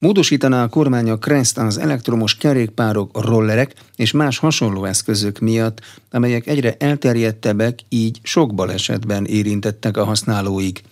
Módosítaná a kormány a Kreszt az elektromos kerékpárok, rollerek és más hasonló eszközök miatt, amelyek egyre elterjedtebbek, így sok balesetben érintettek a használóik.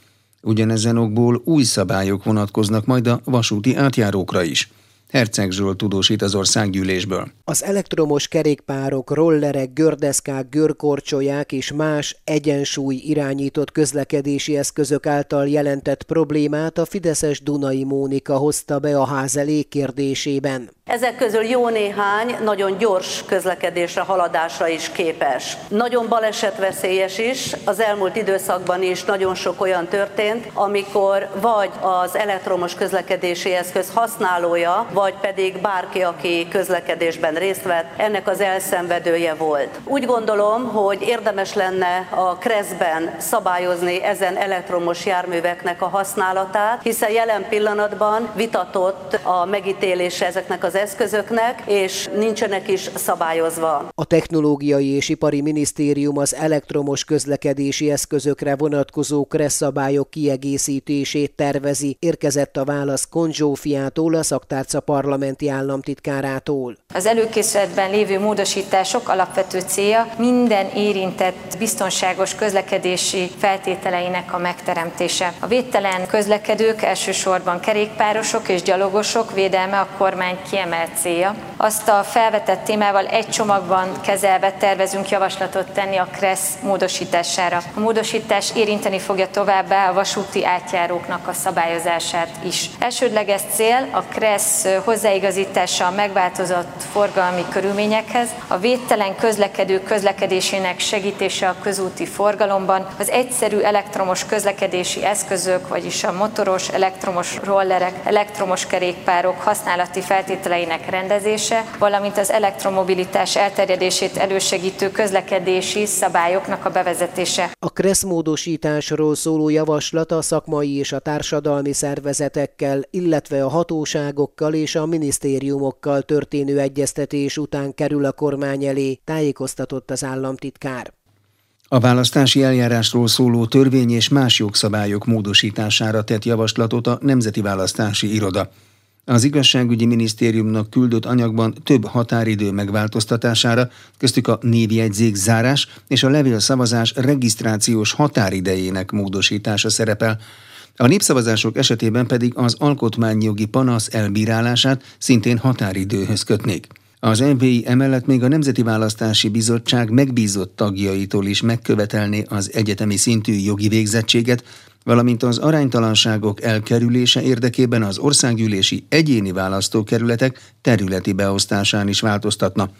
Ugyanezen okból új szabályok vonatkoznak majd a vasúti átjárókra is. Herceg Zsolt tudósít az országgyűlésből. Az elektromos kerékpárok, rollerek, gördeszkák, görkorcsolyák és más egyensúly irányított közlekedési eszközök által jelentett problémát a Fideszes Dunai Mónika hozta be a ház elé kérdésében. Ezek közül jó néhány nagyon gyors közlekedésre, haladásra is képes. Nagyon balesetveszélyes is, az elmúlt időszakban is nagyon sok olyan történt, amikor vagy az elektromos közlekedési eszköz használója, vagy pedig bárki, aki közlekedésben részt vett, ennek az elszenvedője volt. Úgy gondolom, hogy érdemes lenne a kreszben szabályozni ezen elektromos járműveknek a használatát, hiszen jelen pillanatban vitatott a megítélése ezeknek az eszközöknek, és nincsenek is szabályozva. A Technológiai és Ipari Minisztérium az elektromos közlekedési eszközökre vonatkozó kressz szabályok kiegészítését tervezi. Érkezett a válasz Konzsófiától, a szaktárca parlamenti államtitkárától. Az előkészületben lévő módosítások alapvető célja minden érintett biztonságos közlekedési feltételeinek a megteremtése. A védtelen közlekedők elsősorban kerékpárosok és gyalogosok védelme a kormány kiemelt célja. Azt a felvetett témával egy csomagban kezelve tervezünk javaslatot tenni a KRESZ módosítására. A módosítás érinteni fogja továbbá a vasúti átjáróknak a szabályozását is. Elsődleges cél a KRESZ hozzáigazítása a megváltozott forgalmi körülményekhez, a védtelen közlekedők közlekedésének segítése a közúti forgalomban, az egyszerű elektromos közlekedési eszközök, vagyis a motoros, elektromos rollerek, elektromos kerékpárok használati feltételeinek rendezése, valamint az elektromobilitás elterjedését elősegítő közlekedési szabályoknak a bevezetése. A KRESZ módosításról szóló javaslat a szakmai és a társadalmi szervezetekkel, illetve a hatóságokkal és a minisztériumokkal történő egyeztetés után kerül a kormány elé, tájékoztatott az államtitkár. A választási eljárásról szóló törvény és más jogszabályok módosítására tett javaslatot a Nemzeti Választási Iroda. Az igazságügyi minisztériumnak küldött anyagban több határidő megváltoztatására, köztük a névjegyzék zárás és a levélszavazás regisztrációs határidejének módosítása szerepel. A népszavazások esetében pedig az alkotmányjogi panasz elbírálását szintén határidőhöz kötnék. Az MVI emellett még a Nemzeti Választási Bizottság megbízott tagjaitól is megkövetelné az egyetemi szintű jogi végzettséget, valamint az aránytalanságok elkerülése érdekében az országgyűlési egyéni választókerületek területi beosztásán is változtatna.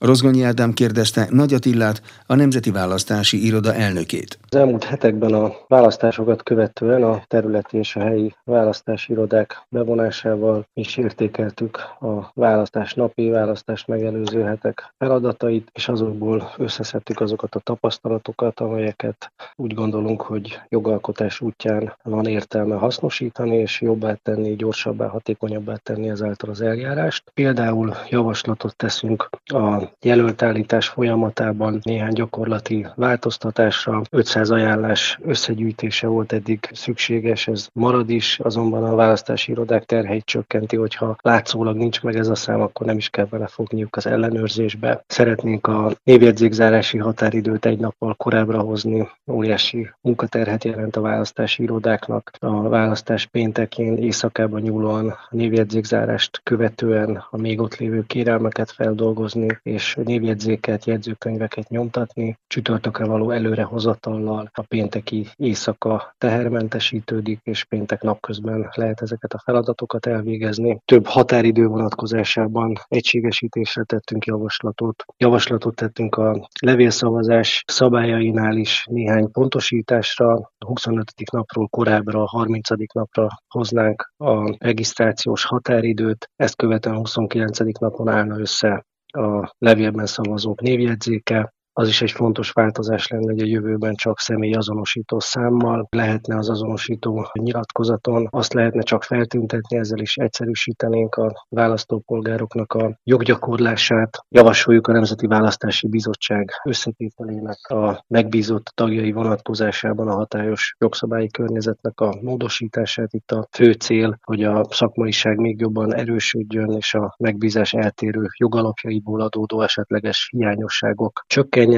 Rozgonyi Ádám kérdezte Nagy Attillát, a Nemzeti Választási Iroda elnökét. Az elmúlt hetekben a választásokat követően a területi és a helyi választási irodák bevonásával is értékeltük a választás napi, választást megelőző hetek feladatait, és azokból összeszedtük azokat a tapasztalatokat, amelyeket úgy gondolunk, hogy jogalkotás útján van értelme hasznosítani, és jobbá tenni, gyorsabbá, hatékonyabbá tenni ezáltal az eljárást. Például javaslatot teszünk a jelöltállítás folyamatában néhány gyakorlati változtatásra. 500 ajánlás összegyűjtése volt eddig szükséges, ez marad is, azonban a választási irodák terheit csökkenti, hogyha látszólag nincs meg ez a szám, akkor nem is kell belefogniuk az ellenőrzésbe. Szeretnénk a névjegyzékzárási határidőt egy nappal korábbra hozni, óriási munkaterhet jelent a választási irodáknak. A választás péntekén éjszakában nyúlóan a névjegyzékzárást követően a még ott lévő kérelmeket feldolgozni, és és névjegyzéket, jegyzőkönyveket nyomtatni. Csütörtökre való előrehozatallal a pénteki éjszaka tehermentesítődik, és péntek napközben lehet ezeket a feladatokat elvégezni. Több határidő vonatkozásában egységesítésre tettünk javaslatot. Javaslatot tettünk a levélszavazás szabályainál is néhány pontosításra. A 25. napról korábbra, a 30. napra hoznánk a regisztrációs határidőt, ezt követően a 29. napon állna össze a levélben szavazók névjegyzéke, az is egy fontos változás lenne, hogy a jövőben csak személy azonosító számmal lehetne az azonosító nyilatkozaton, azt lehetne csak feltüntetni, ezzel is egyszerűsítenénk a választópolgároknak a joggyakorlását. Javasoljuk a Nemzeti Választási Bizottság összetételének a megbízott tagjai vonatkozásában a hatályos jogszabályi környezetnek a módosítását. Itt a fő cél, hogy a szakmaiság még jobban erősödjön, és a megbízás eltérő jogalapjaiból adódó esetleges hiányosságok csökkenjenek.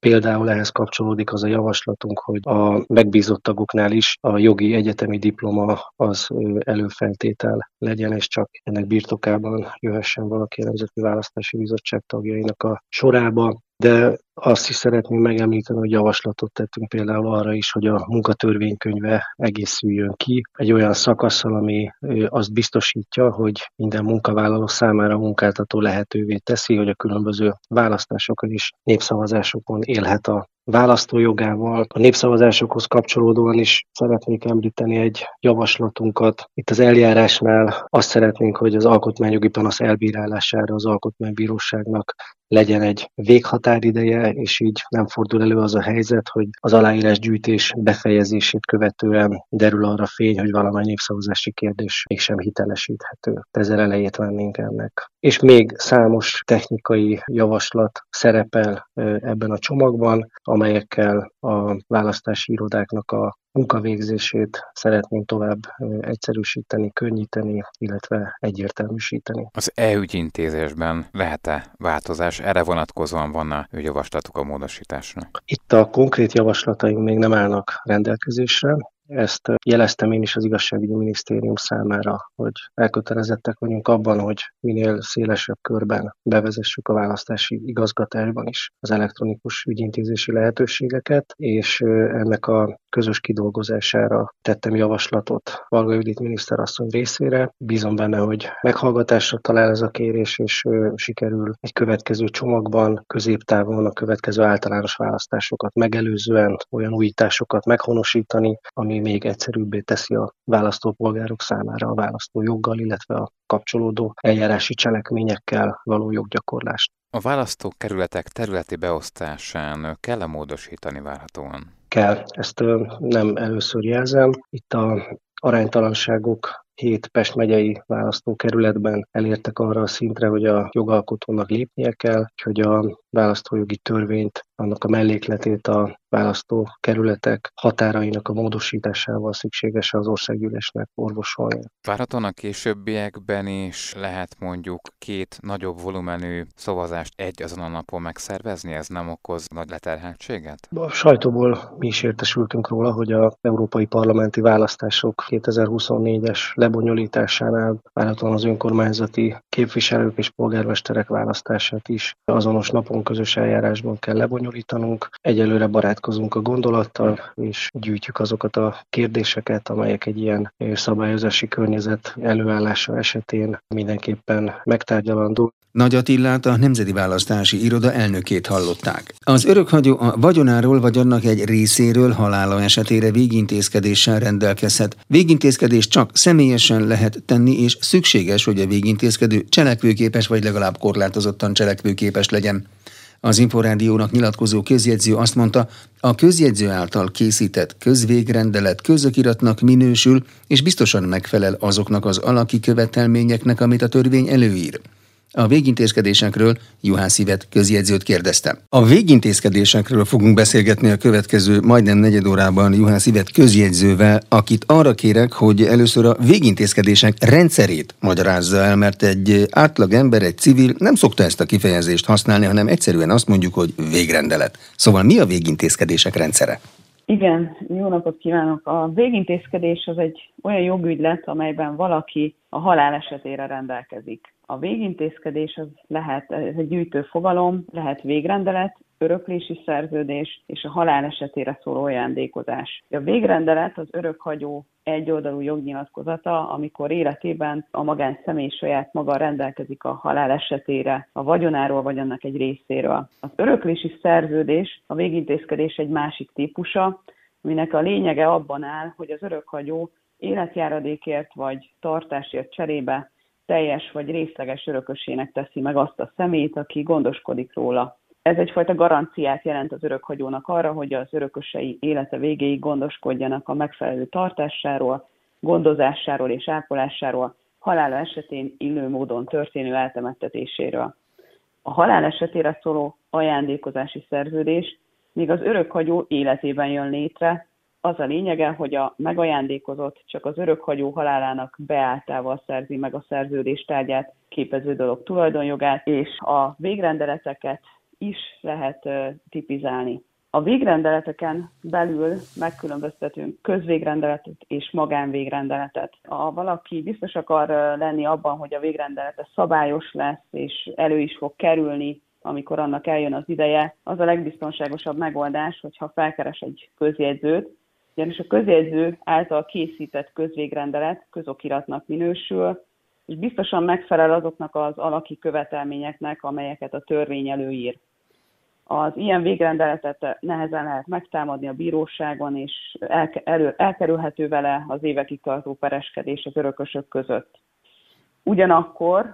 Például ehhez kapcsolódik az a javaslatunk, hogy a megbízott tagoknál is a jogi egyetemi diploma az előfeltétel legyen, és csak ennek birtokában jöhessen valaki a Nemzeti Választási Bizottság tagjainak a sorába. De azt is szeretném megemlíteni, hogy javaslatot tettünk például arra is, hogy a munkatörvénykönyve egészüljön ki egy olyan szakaszsal, ami azt biztosítja, hogy minden munkavállaló számára munkáltató lehetővé teszi, hogy a különböző választásokon is népszavazásokon élhet a választójogával. A népszavazásokhoz kapcsolódóan is szeretnék említeni egy javaslatunkat. Itt az eljárásnál azt szeretnénk, hogy az alkotmányjogi panasz elbírálására az alkotmánybíróságnak legyen egy véghatárideje, és így nem fordul elő az a helyzet, hogy az aláírásgyűjtés befejezését követően derül arra fény, hogy valamely népszavazási kérdés mégsem hitelesíthető. Ezzel elejét vennénk ennek. És még számos technikai javaslat szerepel ebben a csomagban, amelyekkel a választási irodáknak a munkavégzését szeretnénk tovább egyszerűsíteni, könnyíteni, illetve egyértelműsíteni. Az e-ügyintézésben lehet-e változás? Erre vonatkozóan van-e javaslatuk a módosításra? Itt a konkrét javaslataink még nem állnak rendelkezésre, ezt jeleztem én is az igazságügyi minisztérium számára, hogy elkötelezettek vagyunk abban, hogy minél szélesebb körben bevezessük a választási igazgatásban is az elektronikus ügyintézési lehetőségeket, és ennek a közös kidolgozására tettem javaslatot Valga Judit miniszterasszony részére. Bízom benne, hogy meghallgatásra talál ez a kérés, és sikerül egy következő csomagban, középtávon a következő általános választásokat megelőzően olyan újításokat meghonosítani, ami még egyszerűbbé teszi a választópolgárok számára a választójoggal, illetve a kapcsolódó eljárási cselekményekkel való joggyakorlást. A választókerületek területi beosztásán kell-e módosítani várhatóan? Kell, ezt nem először jelzem. Itt a aránytalanságok hét Pest megyei választókerületben elértek arra a szintre, hogy a jogalkotónak lépnie kell, hogy a választójogi törvényt, annak a mellékletét a választókerületek határainak a módosításával szükséges az országgyűlésnek orvosolni. Várhatóan a későbbiekben is lehet mondjuk két nagyobb volumenű szavazást egy azon a napon megszervezni? Ez nem okoz nagy leterheltséget? A sajtóból mi is értesültünk róla, hogy a európai parlamenti választások 2024-es lebonyolításánál várhatóan az önkormányzati képviselők és polgármesterek választását is azonos napon közös eljárásban kell lebonyolítanunk. Egyelőre barátkozunk a gondolattal, és gyűjtjük azokat a kérdéseket, amelyek egy ilyen szabályozási környezet előállása esetén mindenképpen megtárgyalandó. Nagy Attillát a Nemzeti Választási Iroda elnökét hallották. Az örökhagyó a vagyonáról vagy annak egy részéről halála esetére végintézkedéssel rendelkezhet. Végintézkedés csak személyesen lehet tenni, és szükséges, hogy a végintézkedő cselekvőképes vagy legalább korlátozottan cselekvőképes legyen. Az Inforádiónak nyilatkozó közjegyző azt mondta, a közjegyző által készített közvégrendelet közökiratnak minősül, és biztosan megfelel azoknak az alaki követelményeknek, amit a törvény előír. A végintézkedésekről Juhász Ivet közjegyzőt kérdeztem. A végintézkedésekről fogunk beszélgetni a következő majdnem negyed órában Juhász Ivet közjegyzővel, akit arra kérek, hogy először a végintézkedések rendszerét magyarázza el, mert egy átlag ember, egy civil nem szokta ezt a kifejezést használni, hanem egyszerűen azt mondjuk, hogy végrendelet. Szóval mi a végintézkedések rendszere? Igen, jó napot kívánok! A végintézkedés az egy olyan jogügylet, amelyben valaki a halál esetére rendelkezik. A végintézkedés az lehet, ez egy gyűjtő fogalom, lehet végrendelet, öröklési szerződés és a halál esetére szóló ajándékozás. A végrendelet az örökhagyó egyoldalú jognyilatkozata, amikor életében a magánszemély saját maga rendelkezik a halál esetére, a vagyonáról vagy annak egy részéről. Az öröklési szerződés a végintézkedés egy másik típusa, aminek a lényege abban áll, hogy az örökhagyó életjáradékért vagy tartásért cserébe teljes vagy részleges örökösének teszi meg azt a szemét, aki gondoskodik róla. Ez egyfajta garanciát jelent az örökhagyónak arra, hogy az örökösei élete végéig gondoskodjanak a megfelelő tartásáról, gondozásáról és ápolásáról, halála esetén illő módon történő eltemettetéséről. A halál esetére szóló ajándékozási szerződés még az örökhagyó életében jön létre, az a lényege, hogy a megajándékozott csak az örökhagyó halálának beáltával szerzi meg a szerződés tárgyát, képező dolog tulajdonjogát, és a végrendeleteket is lehet tipizálni. A végrendeleteken belül megkülönböztetünk közvégrendeletet és magánvégrendeletet. Ha valaki biztos akar lenni abban, hogy a végrendelete szabályos lesz és elő is fog kerülni, amikor annak eljön az ideje, az a legbiztonságosabb megoldás, hogyha felkeres egy közjegyzőt, ugyanis a közjegyző által készített közvégrendelet közokiratnak minősül, és biztosan megfelel azoknak az alaki követelményeknek, amelyeket a törvény előír. Az ilyen végrendeletet nehezen lehet megtámadni a bíróságon, és elkerülhető vele az évekig tartó pereskedés az örökösök között. Ugyanakkor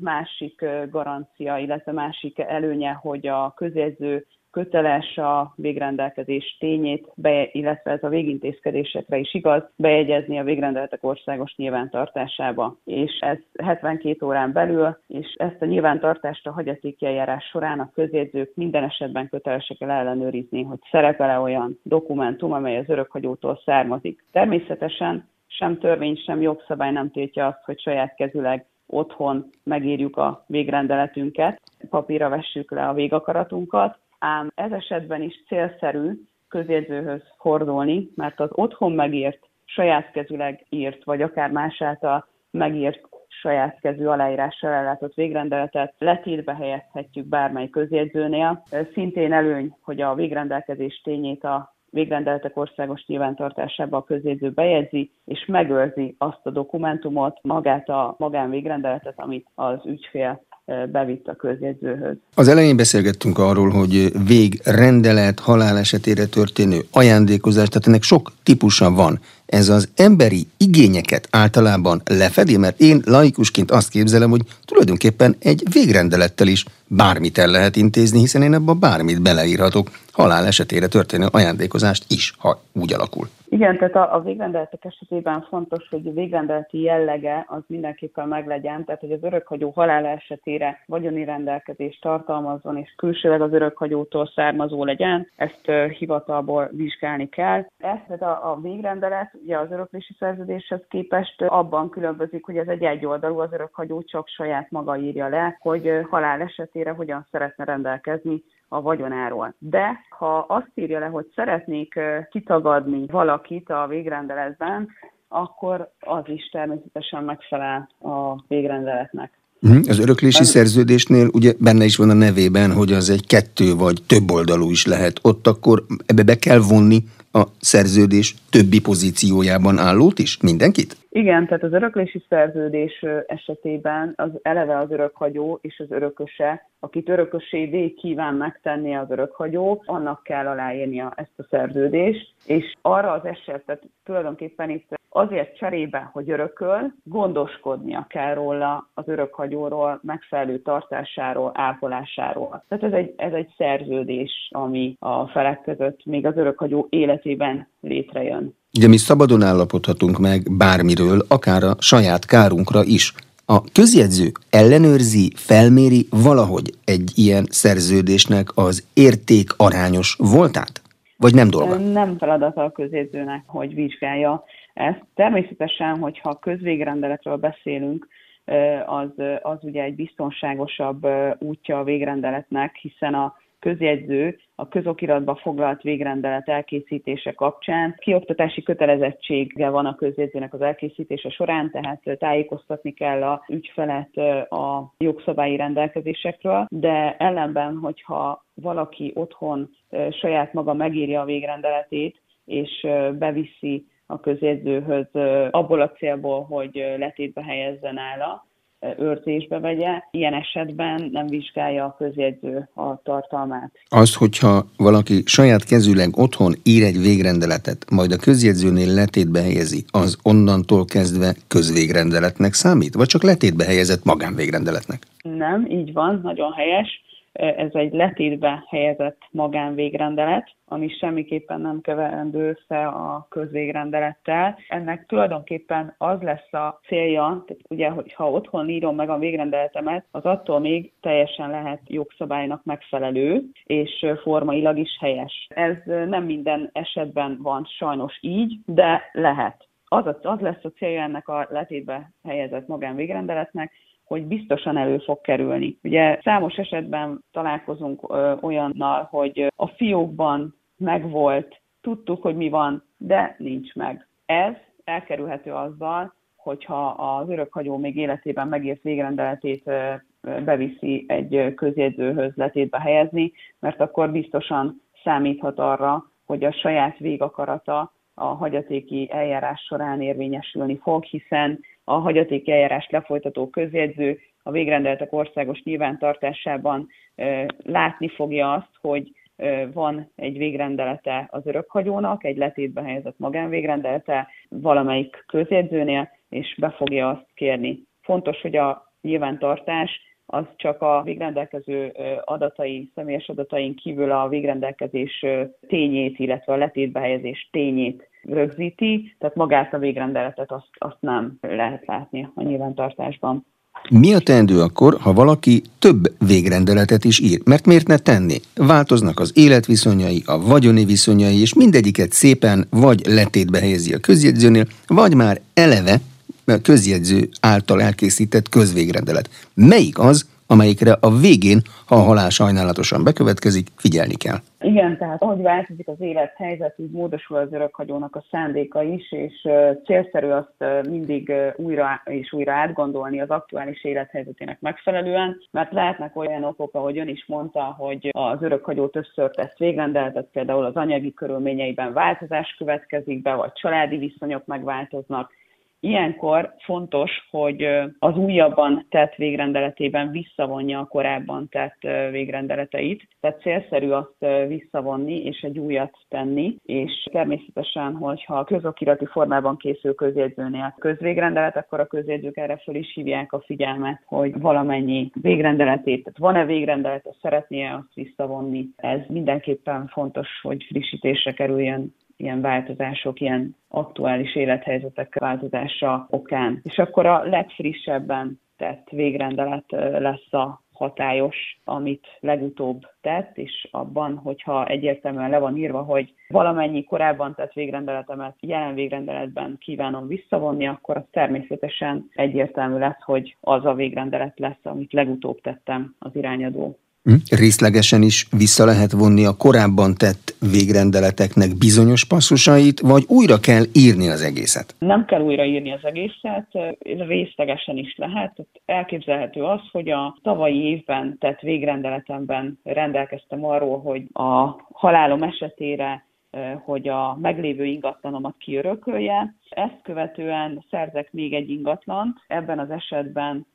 másik garancia, illetve másik előnye, hogy a közjegyző köteles a végrendelkezés tényét, be, illetve ez a végintézkedésekre is igaz, bejegyezni a végrendeletek országos nyilvántartásába. És ez 72 órán belül, és ezt a nyilvántartást a hagyatéki eljárás során a közjegyzők minden esetben kötelesek el ellenőrizni, hogy szerepel-e olyan dokumentum, amely az örökhagyótól származik. Természetesen sem törvény, sem jogszabály nem tiltja azt, hogy saját kezüleg otthon megírjuk a végrendeletünket, papírra vessük le a végakaratunkat, ám ez esetben is célszerű közjegyzőhöz fordulni, mert az otthon megírt, saját kezüleg írt, vagy akár más által megírt saját kezű aláírással ellátott végrendeletet letétbe helyezhetjük bármely közjegyzőnél. Szintén előny, hogy a végrendelkezés tényét a végrendeletek országos nyilvántartásába a közjegyző bejegyzi, és megőrzi azt a dokumentumot, magát a magánvégrendeletet, amit az ügyfél bevitt a közjegyzőhöz. Az elején beszélgettünk arról, hogy végrendelet halál esetére történő ajándékozás, tehát ennek sok típusa van. Ez az emberi igényeket általában lefedi, mert én laikusként azt képzelem, hogy tulajdonképpen egy végrendelettel is bármit el lehet intézni, hiszen én ebben bármit beleírhatok, halál esetére történő ajándékozást is, ha úgy alakul. Igen, tehát a, a végrendeletek esetében fontos, hogy a végrendeleti jellege az mindenképpen meglegyen, tehát hogy az örökhagyó halál esetére vagyoni rendelkezést tartalmazzon, és külsőleg az örökhagyótól származó legyen, ezt uh, hivatalból vizsgálni kell. Ez tehát a, a végrendelet ugye az öröklési szerződéshez képest abban különbözik, hogy ez egy egyoldalú, az örökhagyó csak saját maga írja le, hogy halál esetére hogyan szeretne rendelkezni a vagyonáról. De ha azt írja le, hogy szeretnék kitagadni valakit a végrendeletben, akkor az is természetesen megfelel a végrendeletnek. Mhm. Az öröklési szerződésnél ugye benne is van a nevében, hogy az egy kettő vagy több oldalú is lehet. Ott akkor ebbe be kell vonni a szerződés többi pozíciójában állót is? Mindenkit? Igen, tehát az öröklési szerződés esetében az eleve az örökhagyó és az örököse, akit örökösévé kíván megtenni az örökhagyó, annak kell aláírnia ezt a szerződést, és arra az esetet tulajdonképpen itt azért cserébe, hogy örököl, gondoskodnia kell róla az örökhagyóról, megfelelő tartásáról, ápolásáról. Tehát ez egy, ez egy szerződés, ami a felek között még az örökhagyó életében létrejön. Ugye mi szabadon állapodhatunk meg bármiről, akár a saját kárunkra is. A közjegyző ellenőrzi, felméri valahogy egy ilyen szerződésnek az érték arányos voltát? Vagy nem dolga? Nem feladata a közjegyzőnek, hogy vizsgálja ezt. Természetesen, hogyha közvégrendeletről beszélünk, az, az ugye egy biztonságosabb útja a végrendeletnek, hiszen a közjegyző a közokiratba foglalt végrendelet elkészítése kapcsán. Kioktatási kötelezettsége van a közjegyzőnek az elkészítése során, tehát tájékoztatni kell a ügyfelet a jogszabályi rendelkezésekről, de ellenben, hogyha valaki otthon saját maga megírja a végrendeletét, és beviszi a közjegyzőhöz abból a célból, hogy letétbe helyezzen nála, őrzésbe vegye. Ilyen esetben nem vizsgálja a közjegyző a tartalmát. Az, hogyha valaki saját kezűleg otthon ír egy végrendeletet, majd a közjegyzőnél letétbe helyezi, az onnantól kezdve közvégrendeletnek számít? Vagy csak letétbe helyezett magánvégrendeletnek? Nem, így van, nagyon helyes. Ez egy letétbe helyezett magánvégrendelet, ami semmiképpen nem keverendő össze a közvégrendelettel. Ennek tulajdonképpen az lesz a célja, tehát ugye, hogyha otthon írom meg a végrendeletemet, az attól még teljesen lehet jogszabálynak megfelelő, és formailag is helyes. Ez nem minden esetben van sajnos így, de lehet. Az, az lesz a célja ennek a letétbe helyezett magánvégrendeletnek, hogy biztosan elő fog kerülni. Ugye számos esetben találkozunk ö, olyannal, hogy a fiókban megvolt, tudtuk, hogy mi van, de nincs meg. Ez elkerülhető azzal, hogyha az örökhagyó még életében megért végrendeletét beviszi egy közjegyzőhöz letétbe helyezni, mert akkor biztosan számíthat arra, hogy a saját végakarata a hagyatéki eljárás során érvényesülni fog, hiszen a hagyatéki eljárás lefolytató közjegyző a végrendeletek országos nyilvántartásában látni fogja azt, hogy van egy végrendelete az örökhagyónak, egy letétbe helyezett magánvégrendelete valamelyik közjegyzőnél, és be fogja azt kérni. Fontos, hogy a nyilvántartás az csak a végrendelkező adatai, személyes adatain kívül a végrendelkezés tényét, illetve a letétbe helyezés tényét rögzíti, tehát magát a végrendeletet azt, azt nem lehet látni a nyilvántartásban. Mi a teendő akkor, ha valaki több végrendeletet is ír? Mert miért ne tenni? Változnak az életviszonyai, a vagyoni viszonyai, és mindegyiket szépen vagy letétbe helyezi a közjegyzőnél, vagy már eleve közjegyző által elkészített közvégrendelet. Melyik az, amelyikre a végén, ha a halál sajnálatosan bekövetkezik, figyelni kell. Igen, tehát ahogy változik az élethelyzet, úgy módosul az örökhagyónak a szándéka is, és célszerű azt mindig újra és újra átgondolni az aktuális élethelyzetének megfelelően, mert lehetnek olyan okok, ahogy ön is mondta, hogy az örökhagyó többször tesz végrendeltet, például az anyagi körülményeiben változás következik be, vagy családi viszonyok megváltoznak, Ilyenkor fontos, hogy az újabban tett végrendeletében visszavonja a korábban tett végrendeleteit. Tehát célszerű azt visszavonni és egy újat tenni, és természetesen, hogyha a közokirati formában készül közjegyzőnél közvégrendelet, akkor a közjegyzők erre föl is hívják a figyelmet, hogy valamennyi végrendeletét, tehát van-e végrendelet, szeretné azt visszavonni. Ez mindenképpen fontos, hogy frissítésre kerüljön ilyen változások, ilyen aktuális élethelyzetek változása okán. És akkor a legfrissebben tett végrendelet lesz a hatályos, amit legutóbb tett, és abban, hogyha egyértelműen le van írva, hogy valamennyi korábban tett végrendeletemet jelen végrendeletben kívánom visszavonni, akkor az természetesen egyértelmű lesz, hogy az a végrendelet lesz, amit legutóbb tettem az irányadó? Részlegesen is vissza lehet vonni a korábban tett végrendeleteknek bizonyos passzusait, vagy újra kell írni az egészet? Nem kell újra írni az egészet, részlegesen is lehet. Elképzelhető az, hogy a tavalyi évben tett végrendeletemben rendelkeztem arról, hogy a halálom esetére hogy a meglévő ingatlanomat kiörökölje. Ezt követően szerzek még egy ingatlant, ebben az esetben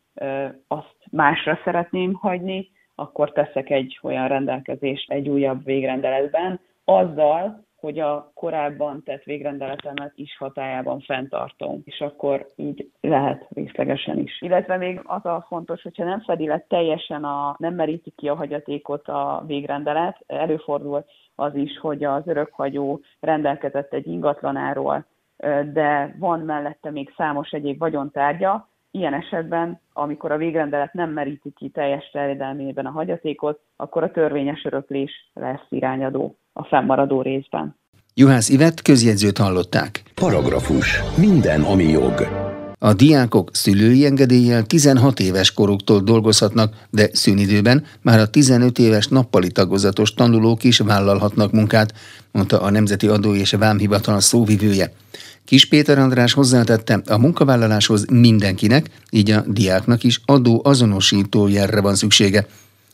azt másra szeretném hagyni, akkor teszek egy olyan rendelkezést egy újabb végrendeletben, azzal, hogy a korábban tett végrendeletemet is hatájában fenntartom, és akkor így lehet részlegesen is. Illetve még az a fontos, hogyha nem fedi le teljesen a, nem meríti ki a hagyatékot a végrendelet, előfordul az is, hogy az örökhagyó rendelkezett egy ingatlanáról, de van mellette még számos egyéb vagyontárgya, Ilyen esetben, amikor a végrendelet nem meríti ki teljes terjedelmében a hagyatékot, akkor a törvényes öröklés lesz irányadó a fennmaradó részben. Juhász Ivet közjegyzőt hallották. Paragrafus. Minden, ami jog. A diákok szülői engedéllyel 16 éves koruktól dolgozhatnak, de szünidőben már a 15 éves nappali tagozatos tanulók is vállalhatnak munkát, mondta a Nemzeti Adó és Vámhivatal szóvivője. Kis Péter András hozzátette, a munkavállaláshoz mindenkinek, így a diáknak is adó azonosító jelre van szüksége.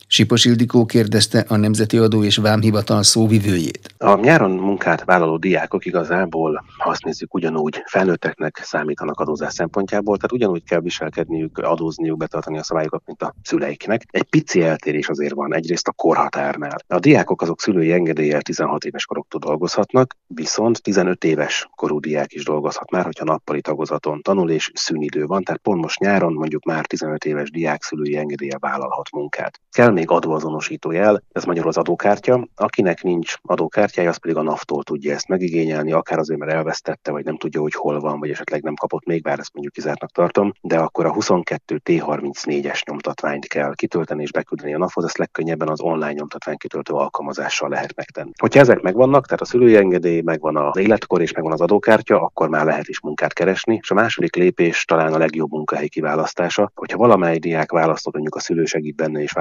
Sipos Ildikó kérdezte a Nemzeti Adó és Vámhivatal szóvivőjét. A nyáron munkát vállaló diákok igazából, ha azt nézzük, ugyanúgy felnőtteknek számítanak adózás szempontjából, tehát ugyanúgy kell viselkedniük, adózniuk, betartani a szabályokat, mint a szüleiknek. Egy pici eltérés azért van, egyrészt a korhatárnál. A diákok azok szülői engedéllyel 16 éves koroktól dolgozhatnak, viszont 15 éves korú diák is dolgozhat már, hogyha nappali tagozaton tanul és szünidő van, tehát pont most nyáron mondjuk már 15 éves diák szülői engedéllyel vállalhat munkát. Kell még adóazonosító jel, ez magyarul az adókártya. Akinek nincs adókártyája, az pedig a NAV-tól tudja ezt megigényelni, akár azért, mert elvesztette, vagy nem tudja, hogy hol van, vagy esetleg nem kapott még, bár ezt mondjuk kizártnak tartom, de akkor a 22 T34-es nyomtatványt kell kitölteni és beküldeni a NAV-hoz, ezt legkönnyebben az online nyomtatvány kitöltő alkalmazással lehet megtenni. Hogyha ezek megvannak, tehát a szülői engedély, megvan az életkor és megvan az adókártya, akkor már lehet is munkát keresni. És a második lépés talán a legjobb munkahely kiválasztása. Hogyha valamely diák választott, mondjuk a szülő segít benne, és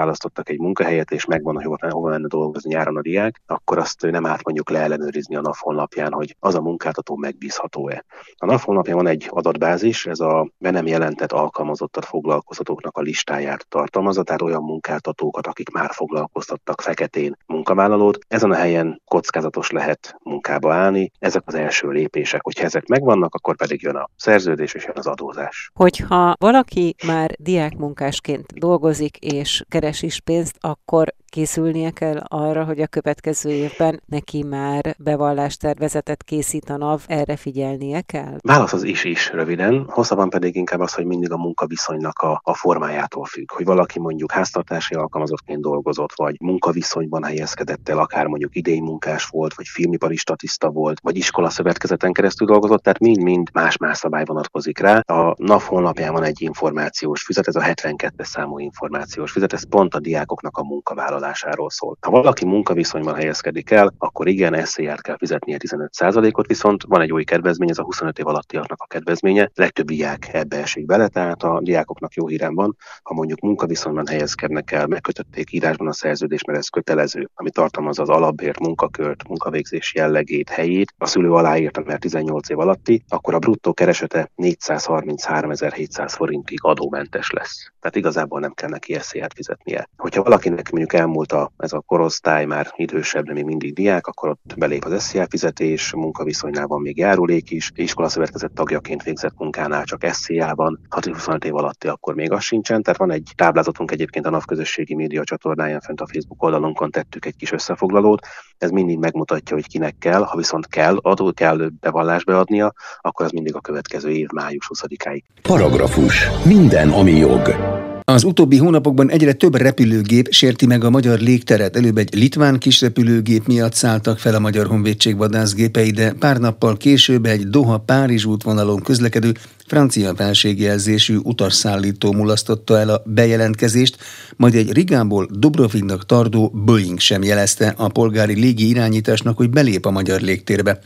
választottak egy munkahelyet, és megvan, hogy hova, hova menne dolgozni nyáron a diák, akkor azt nem át mondjuk leellenőrizni a NAV honlapján, hogy az a munkáltató megbízható-e. A NAV honlapján van egy adatbázis, ez a be nem jelentett alkalmazottat foglalkoztatóknak a listáját tartalmazza, tehát olyan munkáltatókat, akik már foglalkoztattak feketén munkavállalót. Ezen a helyen kockázatos lehet munkába állni. Ezek az első lépések. Hogyha ezek megvannak, akkor pedig jön a szerződés és jön az adózás. Hogyha valaki már diákmunkásként dolgozik és keres is pénzt, akkor készülnie kell arra, hogy a következő évben neki már bevallástervezetet készít a NAV, erre figyelnie kell? Válasz az is is röviden, hosszabban pedig inkább az, hogy mindig a munkaviszonynak a, a formájától függ, hogy valaki mondjuk háztartási alkalmazottként dolgozott, vagy munkaviszonyban helyezkedett el, akár mondjuk idénymunkás volt, vagy filmipari statiszta volt, vagy iskola szövetkezeten keresztül dolgozott, tehát mind-mind más-más szabály vonatkozik rá. A NAV honlapján van egy információs füzet, ez a 72 számú információs füzet, ez pont a diákoknak a munkavállalás vállalásáról szól. Ha valaki munkaviszonyban helyezkedik el, akkor igen, SZIR-t kell fizetnie 15%-ot, viszont van egy új kedvezmény, ez a 25 év alattiaknak a kedvezménye. Legtöbb diák ebbe esik bele, tehát a diákoknak jó hírem van, ha mondjuk munkaviszonyban helyezkednek el, megkötötték írásban a szerződést, mert ez kötelező, ami tartalmazza az alapbért, munkakört, munkavégzés jellegét, helyét, a szülő aláírta, mert 18 év alatti, akkor a bruttó keresete 433.700 forintig adómentes lesz. Tehát igazából nem kell neki SZIR-t fizetnie. Hogyha valakinek mondjuk el elmúlt a, ez a korosztály már idősebb, de még mindig diák, akkor ott belép az SZIA fizetés, munkaviszonynál van még járulék is, iskolaszövetkezet tagjaként végzett munkánál csak SZIA-ban, 6-25 év alatti akkor még az sincsen, tehát van egy táblázatunk egyébként a NAV közösségi média csatornáján, fent a Facebook oldalunkon tettük egy kis összefoglalót, ez mindig megmutatja, hogy kinek kell, ha viszont kell adó, kell bevallást beadnia, akkor az mindig a következő év május 20-áig. Paragrafus. Minden, ami jog. Az utóbbi hónapokban egyre több repülőgép sérti meg a magyar légteret. Előbb egy litván kisrepülőgép miatt szálltak fel a Magyar Honvédség vadászgépei, de pár nappal később egy Doha-Párizs útvonalon közlekedő francia felségjelzésű utasszállító mulasztotta el a bejelentkezést, majd egy Rigából Dubrovniknak tardó Boeing sem jelezte a polgári légi irányításnak, hogy belép a magyar légtérbe.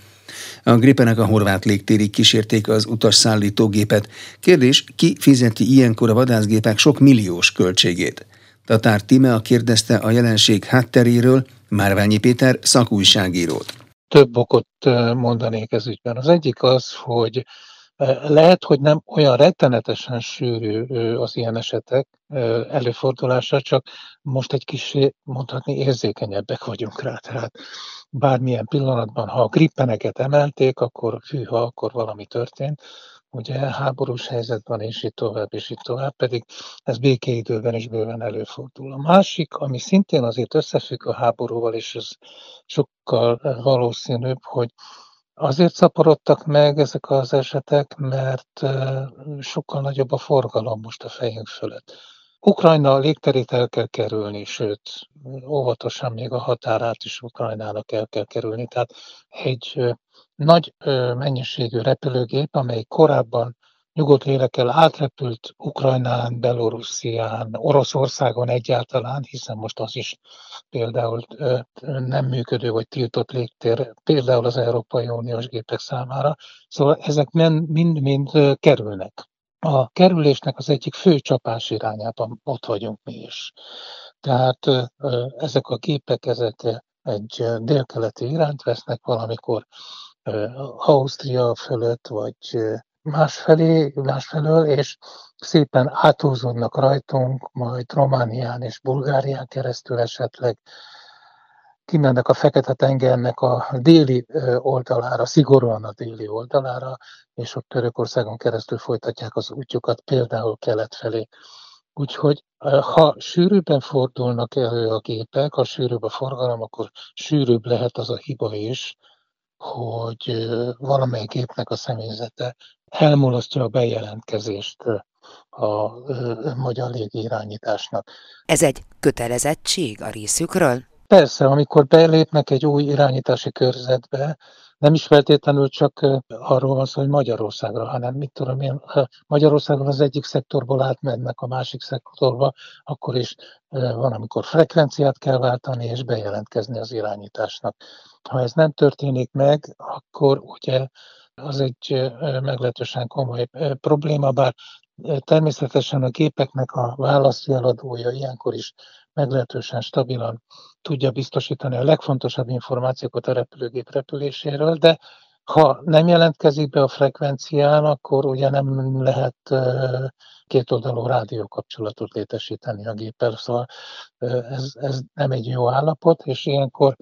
A Gripenek a horvát légtérig kísérték az utasszállítógépet. Kérdés, ki fizeti ilyenkor a vadászgépek sok milliós költségét? Tatár Timea kérdezte a jelenség hátteréről Márványi Péter szakújságírót. Több okot mondanék ez ügyben. Az egyik az, hogy lehet, hogy nem olyan rettenetesen sűrű az ilyen esetek előfordulása, csak most egy kis mondhatni érzékenyebbek vagyunk rá. Tehát bármilyen pillanatban, ha a grippeneket emelték, akkor hűha, akkor valami történt. Ugye háborús helyzetben, és így tovább, és így tovább, pedig ez békéidőben is bőven előfordul. A másik, ami szintén azért összefügg a háborúval, és ez sokkal valószínűbb, hogy Azért szaporodtak meg ezek az esetek, mert sokkal nagyobb a forgalom most a fejünk fölött. Ukrajna légterét el kell kerülni, sőt, óvatosan még a határát is Ukrajnának el kell kerülni. Tehát egy nagy mennyiségű repülőgép, amely korábban nyugodt lélekkel átrepült Ukrajnán, Belorusszián, Oroszországon egyáltalán, hiszen most az is például nem működő vagy tiltott légtér, például az Európai Uniós gépek számára. Szóval ezek mind-mind kerülnek. A kerülésnek az egyik fő csapás irányában ott vagyunk mi is. Tehát ezek a gépek ezek egy délkeleti irányt vesznek valamikor Ausztria fölött, vagy másfelé, másfelől, és szépen áthúzódnak rajtunk, majd Románián és Bulgárián keresztül esetleg kimennek a Fekete-tengernek a déli oldalára, szigorúan a déli oldalára, és ott Törökországon keresztül folytatják az útjukat, például kelet felé. Úgyhogy ha sűrűbben fordulnak elő a gépek, ha sűrűbb a forgalom, akkor sűrűbb lehet az a hiba is, hogy valamelyik gépnek a személyzete elmulasztja a bejelentkezést a, magyar légirányításnak. Ez egy kötelezettség a részükről? Persze, amikor belépnek egy új irányítási körzetbe, nem is feltétlenül csak arról van szó, hogy Magyarországra, hanem mit tudom én, Magyarországon az egyik szektorból átmennek a másik szektorba, akkor is van, amikor frekvenciát kell váltani és bejelentkezni az irányításnak. Ha ez nem történik meg, akkor ugye az egy meglehetősen komoly probléma, bár természetesen a gépeknek a válaszjeladója ilyenkor is meglehetősen stabilan tudja biztosítani a legfontosabb információkat a repülőgép repüléséről, de ha nem jelentkezik be a frekvencián, akkor ugye nem lehet kétoldalú rádiókapcsolatot létesíteni a géppel, szóval ez, ez nem egy jó állapot, és ilyenkor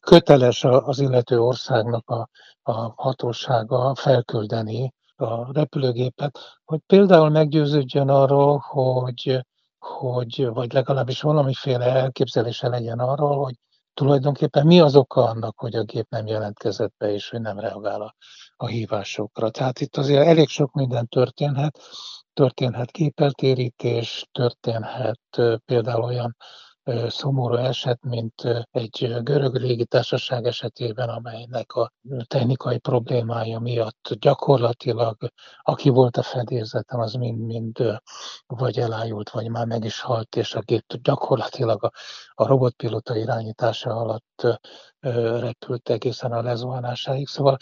köteles az illető országnak a, a hatósága felküldeni a repülőgépet, hogy például meggyőződjön arról, hogy hogy, vagy legalábbis valamiféle elképzelése legyen arról, hogy tulajdonképpen mi az oka annak, hogy a gép nem jelentkezett be, és hogy nem reagál a, a hívásokra. Tehát itt azért elég sok minden történhet. Történhet képeltérítés, történhet például olyan szomorú eset, mint egy görög légitársaság esetében, amelynek a technikai problémája miatt gyakorlatilag, aki volt a fedélzeten, az mind-mind vagy elájult, vagy már meg is halt, és a gép gyakorlatilag a, a robotpilota irányítása alatt repült egészen a lezuhanásáig. Szóval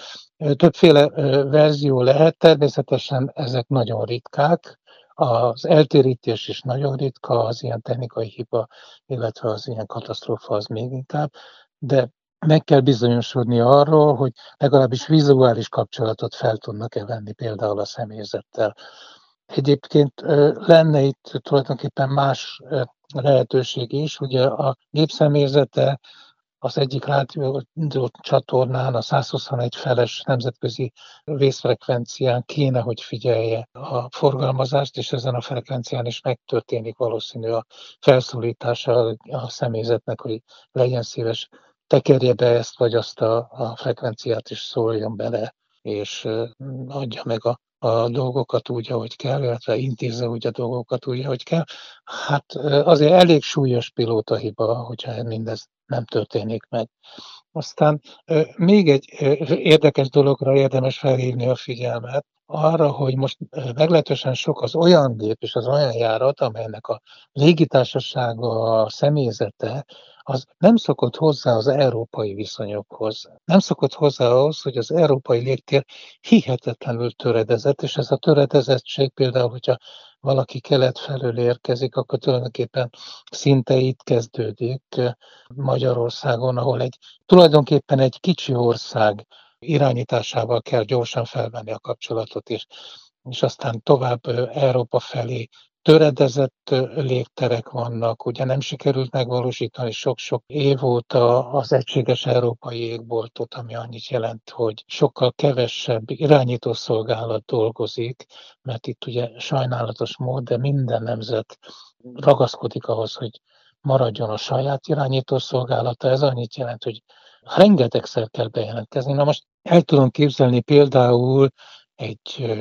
többféle verzió lehet, természetesen ezek nagyon ritkák, az eltérítés is nagyon ritka, az ilyen technikai hiba, illetve az ilyen katasztrófa az még inkább, de meg kell bizonyosodni arról, hogy legalábbis vizuális kapcsolatot fel tudnak-e venni például a személyzettel. Egyébként lenne itt tulajdonképpen más lehetőség is, ugye a gépszemélyzete az egyik rádió csatornán, a 121 feles nemzetközi vészfrekvencián kéne, hogy figyelje a forgalmazást, és ezen a frekvencián is megtörténik valószínű a felszólítása a személyzetnek, hogy legyen szíves, tekerje be ezt vagy azt a, a frekvenciát, is szóljon bele, és adja meg a a dolgokat úgy, ahogy kell, illetve intézze úgy a dolgokat úgy, ahogy kell. Hát azért elég súlyos pilóta hiba, hogyha mindez nem történik meg. Aztán még egy érdekes dologra érdemes felhívni a figyelmet, arra, hogy most meglehetősen sok az olyan gép és az olyan járat, amelynek a légitársasága, a személyzete, az nem szokott hozzá az európai viszonyokhoz. Nem szokott hozzá ahhoz, hogy az európai légtér hihetetlenül töredezett, és ez a töredezettség például, hogyha valaki kelet felől érkezik, akkor tulajdonképpen szinte itt kezdődik Magyarországon, ahol egy tulajdonképpen egy kicsi ország irányításával kell gyorsan felvenni a kapcsolatot, és, és aztán tovább Európa felé töredezett légterek vannak, ugye nem sikerült megvalósítani sok-sok év óta az egységes európai égboltot, ami annyit jelent, hogy sokkal kevesebb irányítószolgálat dolgozik, mert itt ugye sajnálatos mód, de minden nemzet ragaszkodik ahhoz, hogy maradjon a saját irányítószolgálata. Ez annyit jelent, hogy rengetegszer kell bejelentkezni. Na most el tudom képzelni például egy,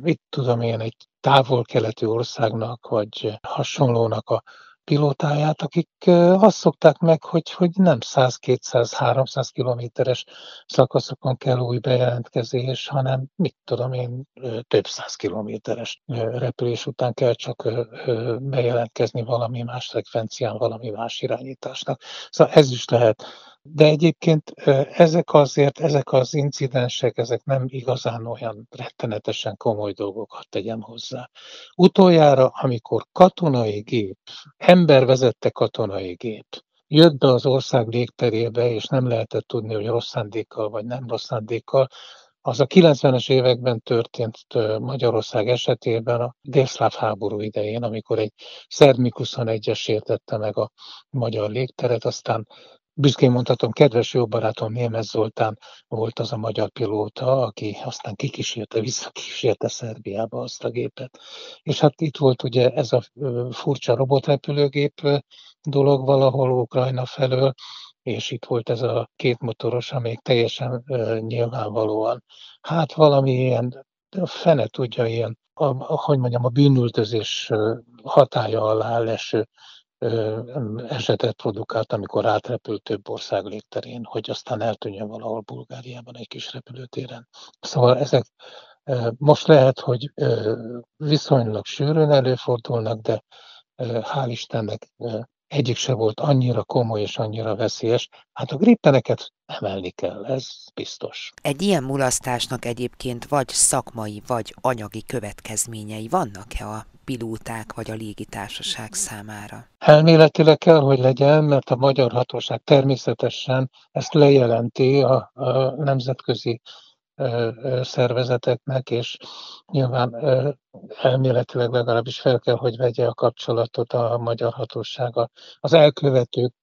mit tudom én, egy távol-keleti országnak, vagy hasonlónak a pilótáját, akik azt szokták meg, hogy, hogy nem 100-200-300 kilométeres szakaszokon kell új bejelentkezés, hanem mit tudom én, több száz kilométeres repülés után kell csak bejelentkezni valami más frekvencián, valami más irányításnak. Szóval ez is lehet de egyébként ezek azért, ezek az incidensek, ezek nem igazán olyan rettenetesen komoly dolgokat tegyem hozzá. Utoljára, amikor katonai gép, ember vezette katonai gép, jött be az ország légterébe, és nem lehetett tudni, hogy rossz szándékkal vagy nem rossz szándékkal, az a 90-es években történt Magyarország esetében a délszláv háború idején, amikor egy szerb 21-es sértette meg a magyar légteret, aztán büszkén mondhatom, kedves jó barátom Németh Zoltán volt az a magyar pilóta, aki aztán kikísérte, visszakísérte Szerbiába azt a gépet. És hát itt volt ugye ez a furcsa robotrepülőgép dolog valahol Ukrajna felől, és itt volt ez a két motoros, amelyik teljesen nyilvánvalóan, hát valami ilyen, fene tudja, ilyen a, hogy mondjam, a bűnültözés hatája alá leső esetet produkált, amikor átrepült több ország légterén, hogy aztán eltűnjön valahol Bulgáriában egy kis repülőtéren. Szóval ezek most lehet, hogy viszonylag sűrűn előfordulnak, de hál' Istennek egyik se volt annyira komoly és annyira veszélyes. Hát a grippeneket emelni kell, ez biztos. Egy ilyen mulasztásnak egyébként vagy szakmai, vagy anyagi következményei vannak-e a pilóták vagy a légitársaság számára? Elméletileg kell, hogy legyen, mert a magyar hatóság természetesen ezt lejelenti a, a nemzetközi szervezeteknek, és nyilván elméletileg legalábbis fel kell, hogy vegye a kapcsolatot a magyar hatósága az elkövetők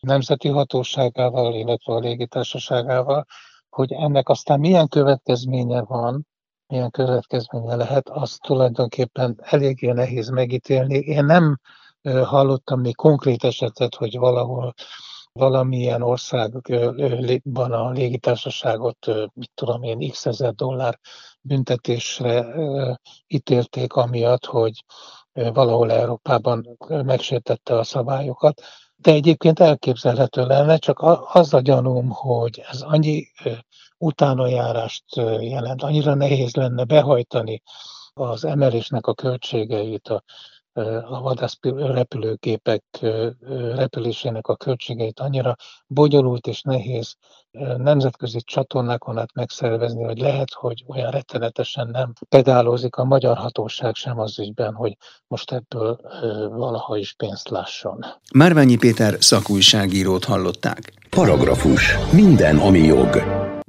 nemzeti hatóságával, illetve a légitársaságával, hogy ennek aztán milyen következménye van, milyen következménye lehet, azt tulajdonképpen eléggé nehéz megítélni. Én nem hallottam még konkrét esetet, hogy valahol valamilyen országban a légitársaságot, mit tudom én, x ezer dollár büntetésre ítélték amiatt, hogy valahol Európában megsértette a szabályokat. De egyébként elképzelhető lenne, csak az a gyanúm, hogy ez annyi utánajárást jelent, annyira nehéz lenne behajtani az emelésnek a költségeit, a a vadász repülőgépek repülésének a költségeit annyira bonyolult és nehéz nemzetközi csatornákon át megszervezni, hogy lehet, hogy olyan rettenetesen nem pedálózik a magyar hatóság sem az ügyben, hogy most ebből valaha is pénzt lásson. Márványi Péter szakújságírót hallották. Paragrafus. Minden, ami jog.